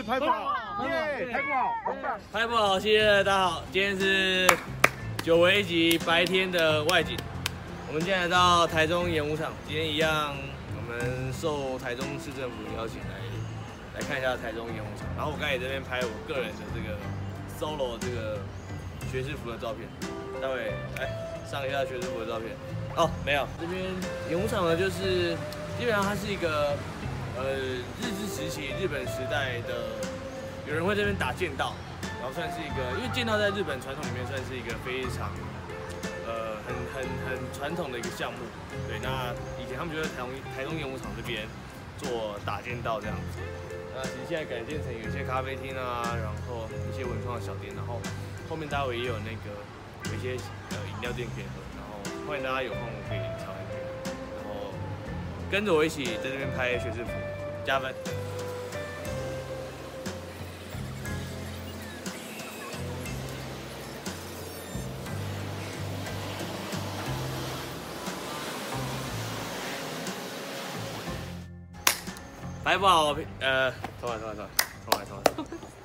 是拍不好，耶，拍不好，拍不好，谢谢大家好，今天是久违一集白天的外景，我们今天来到台中演武场，今天一样，我们受台中市政府邀请来来看一下台中演武场，然后我刚才也这边拍我个人的这个 solo 这个学士服的照片，待会来上一下学士服的照片，哦，没有，这边演武场呢就是基本上它是一个。呃，日治时期、日本时代的有人会这边打剑道，然后算是一个，因为剑道在日本传统里面算是一个非常呃很很很传统的一个项目。对，那以前他们就在台中台中演武场这边做打剑道这样子。那其实现在改建成有一些咖啡厅啊，然后一些文创的小店，然后后面待会也有那个有一些呃饮料店可以喝，然后欢迎大家有空可以尝一尝，然后跟着我一起在这边拍学士服。加分。拍不好，呃，重来，重来，重来，重来，重来。